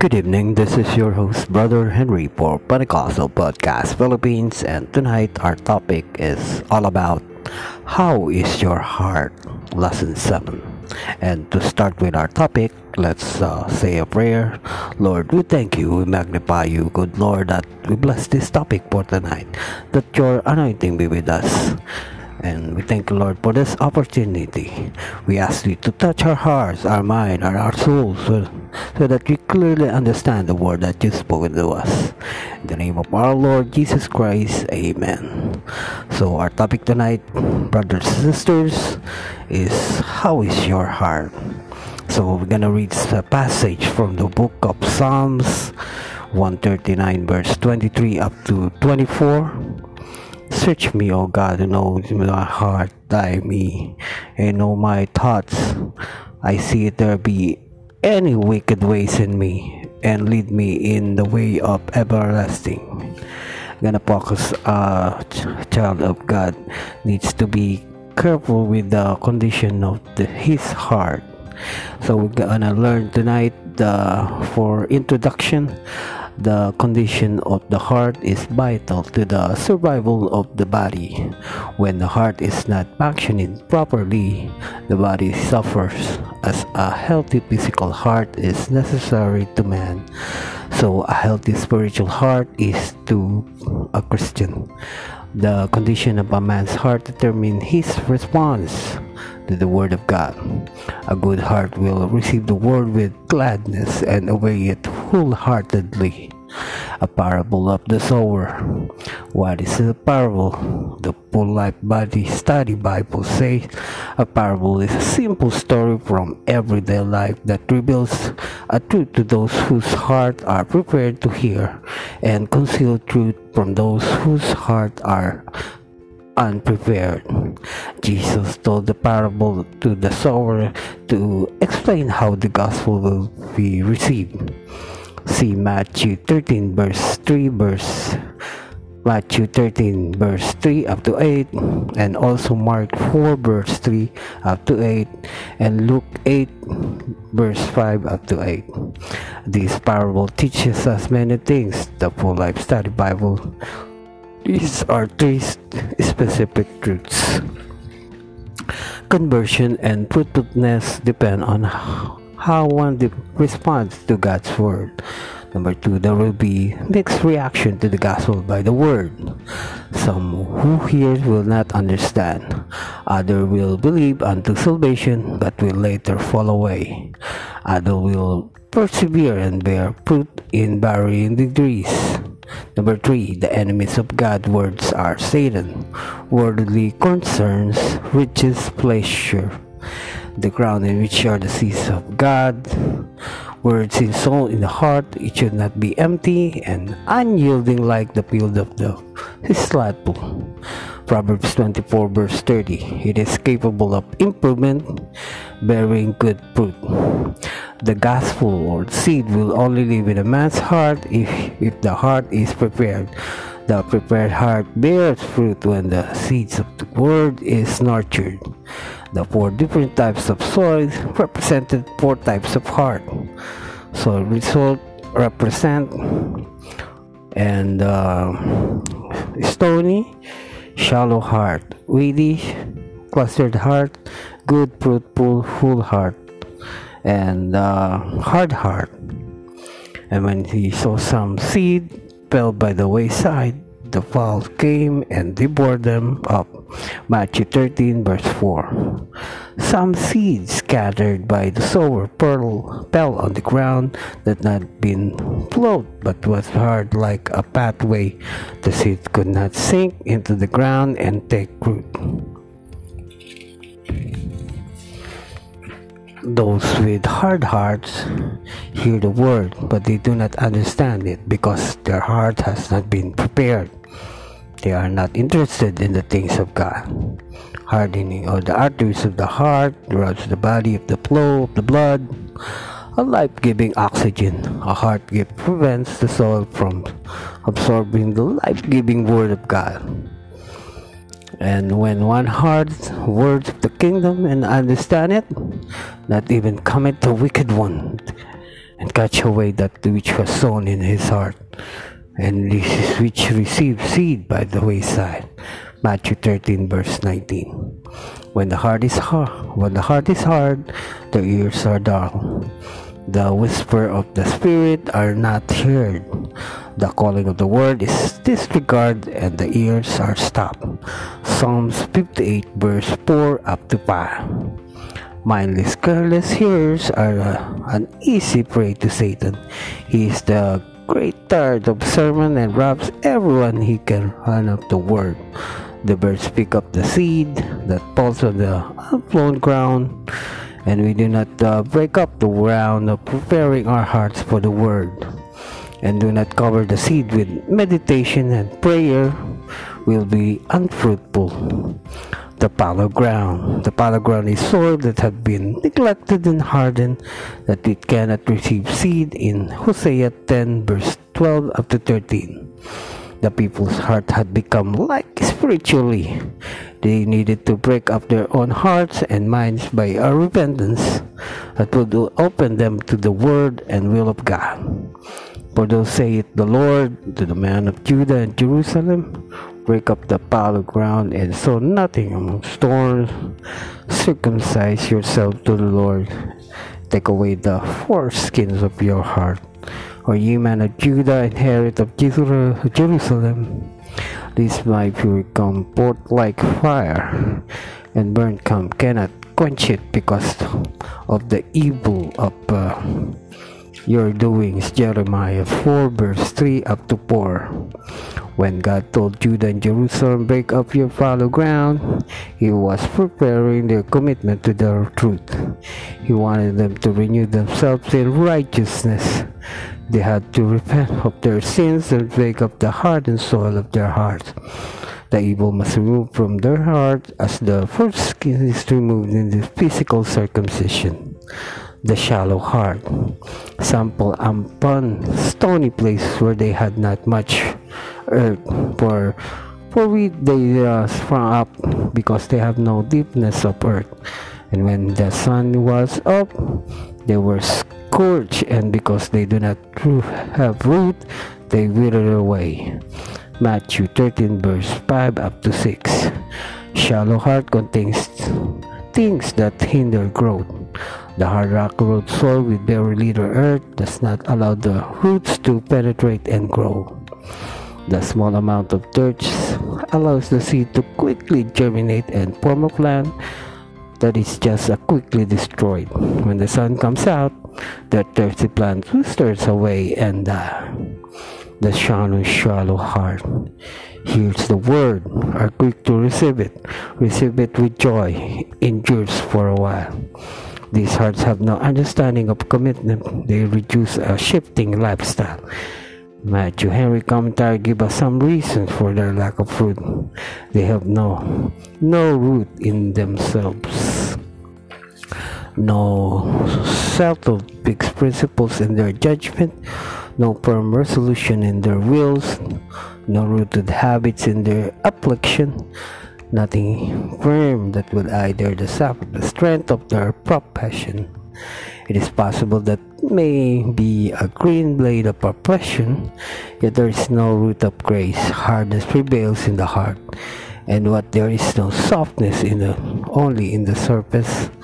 Good evening, this is your host, Brother Henry, for Pentecostal Podcast Philippines, and tonight our topic is all about How is your heart? Lesson 7. And to start with our topic, let's uh, say a prayer. Lord, we thank you, we magnify you, good Lord, that we bless this topic for tonight, that your anointing be with us. And we thank you, Lord, for this opportunity. We ask you to touch our hearts, our mind, and our souls so, so that we clearly understand the word that you've spoken to us. In the name of our Lord Jesus Christ, Amen. So, our topic tonight, brothers and sisters, is How is your heart? So, we're gonna read the passage from the book of Psalms 139, verse 23 up to 24 Search me, O God, and know my heart, thy me, and know my thoughts. I see there be any wicked ways in me, and lead me in the way of everlasting. Gonna focus, uh, child of God needs to be careful with the condition of the, his heart. So we're gonna learn tonight the for introduction the condition of the heart is vital to the survival of the body. When the heart is not functioning properly, the body suffers, as a healthy physical heart is necessary to man. So, a healthy spiritual heart is to a Christian. The condition of a man's heart determines his response to the Word of God. A good heart will receive the Word with gladness and obey it wholeheartedly. A parable of the sower. What is a parable? The Full Body Study Bible says a parable is a simple story from everyday life that reveals a truth to those whose hearts are prepared to hear and conceal truth from those whose hearts are unprepared. Jesus told the parable to the sower to explain how the gospel will be received. See Matthew 13 verse 3 verse Matthew 13 verse 3 up to 8 and also Mark 4 verse 3 up to 8 and Luke 8 verse 5 up to 8. This parable teaches us many things. The Full Life Study Bible. These are three specific truths. Conversion and fruitfulness depend on how one responds to God's word. Number two, there will be mixed reaction to the gospel by the word. Some who hear will not understand. Other will believe unto salvation, but will later fall away. Other will persevere and bear fruit in varying degrees. Number three, the enemies of God's words are Satan, worldly concerns, riches, pleasure the ground in which are the seeds of God. Words in soul in the heart, it should not be empty and unyielding like the field of the slackpool. Proverbs 24 verse 30. It is capable of improvement, bearing good fruit. The gospel or seed will only live in a man's heart if, if the heart is prepared. The prepared heart bears fruit when the seeds of the word is nurtured. The four different types of soil represented four types of heart. So result represent and uh, stony, shallow heart, weedy, clustered heart, good, fruitful, full heart, and uh, hard heart. And when he saw some seed fell by the wayside, the fowls came and devoured them up. Matthew 13, verse 4. Some seeds scattered by the sower pearl fell on the ground that had been plowed but was hard like a pathway. The seeds could not sink into the ground and take root. Those with hard hearts hear the word, but they do not understand it because their heart has not been prepared. They are not interested in the things of God. Hardening of the arteries of the heart robs the body of the flow of the blood. A life giving oxygen. A heart gift prevents the soul from absorbing the life giving word of God. And when one hears words of the kingdom and understand it, not even commit the wicked one and catch away that which was sown in his heart, and which received seed by the wayside. Matthew 13 verse 19. When the heart is hard, when the heart is hard, the ears are dull. The whisper of the Spirit are not heard. The calling of the word is disregarded and the ears are stopped. Psalms 58 verse 4 up to 5. Mindless, careless hearers are uh, an easy prey to Satan. He is the great tired of sermon and robs everyone he can run up the word. The birds pick up the seed that falls on the unflown ground, and we do not uh, break up the ground of preparing our hearts for the word. And do not cover the seed with meditation and prayer, will be unfruitful the fallow ground. The fallow ground is soil that had been neglected and hardened, that it cannot receive seed in Hosea 10 verse 12 up to 13. The people's heart had become like spiritually. They needed to break up their own hearts and minds by a repentance that would open them to the word and will of God. For those say it the Lord to the man of Judah and Jerusalem, break up the fallow ground and sow nothing among thorns. Circumcise yourself to the Lord. Take away the foreskins of your heart. O ye men of Judah, inherit of Jerusalem. This my fury come forth like fire, and burn come cannot quench it because of the evil of uh, your doings. Jeremiah 4 verse 3 up to 4. When God told Judah and Jerusalem, break up your fallow ground, He was preparing their commitment to the truth. He wanted them to renew themselves in righteousness. They had to repent of their sins and break up the hardened soil of their hearts. The evil must remove from their heart as the first skin is removed in the physical circumcision the shallow heart. Sample Ampon, stony place where they had not much earth for for wheat they uh, sprang up because they have no deepness of earth. And when the sun was up, they were scorched, and because they do not have root, they withered away. Matthew 13, verse 5 up to 6. Shallow heart contains things that hinder growth. The hard rock road soil with very little earth does not allow the roots to penetrate and grow. The small amount of dirt allows the seed to quickly germinate and form a plant that is just quickly destroyed. When the sun comes out, the thirsty plant withers away and die. The shallow, shallow heart hears the word, are quick to receive it, receive it with joy, endures for a while. These hearts have no understanding of commitment. They reduce a shifting lifestyle. Matthew Henry commentary give us some reasons for their lack of fruit. They have no no root in themselves. No settled fixed principles in their judgment, no firm resolution in their wills, no rooted habits in their affliction, nothing firm that will either the the strength of their profession. It is possible that may be a green blade of oppression, yet there is no root of grace. Hardness prevails in the heart, and what there is no softness in the only in the surface.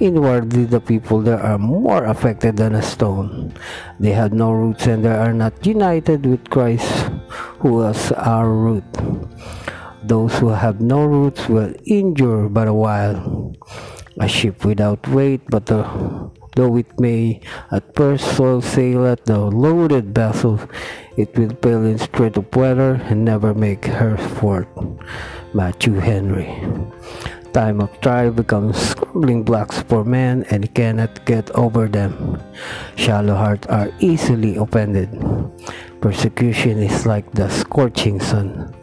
Inwardly, the people there are more affected than a stone. They have no roots and they are not united with Christ, who is our root. Those who have no roots will endure but a while. A ship without weight, but the, though it may at first sail at the loaded vessel, it will fail in straight of weather and never make her forth. Matthew Henry. Time of trial becomes stumbling blocks for men and cannot get over them. Shallow hearts are easily offended. Persecution is like the scorching sun.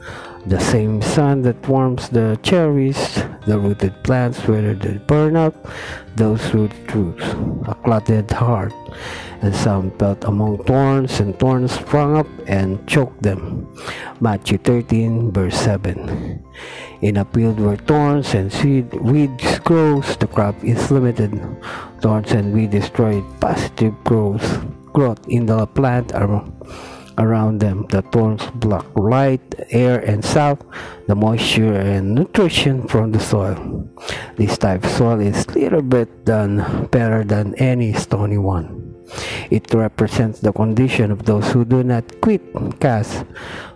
The same sun that warms the cherries, the rooted plants, whether they burn up, those rooted roots, a clotted heart, and some felt among thorns, and thorns sprung up and choked them. Matthew 13, verse 7. In a field where thorns and seed, weeds grows, the crop is limited. Thorns and weeds destroy positive growth. growth in the plant around them. The thorns block light, air, and sap the moisture and nutrition from the soil. This type of soil is little bit than better than any stony one. It represents the condition of those who do not quit cast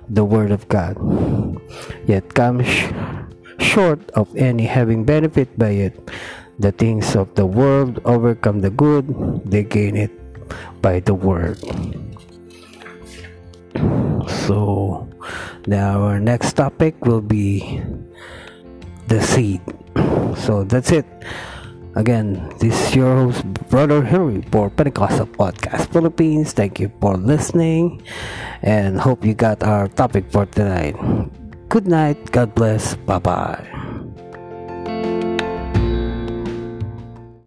the word of God, yet come sh- short of any having benefit by it. The things of the world overcome the good, they gain it by the word. So, now our next topic will be the seed. So, that's it. Again, this is your host, Brother Henry, for Pentecostal Podcast Philippines. Thank you for listening and hope you got our topic for tonight. Good night. God bless. Bye bye.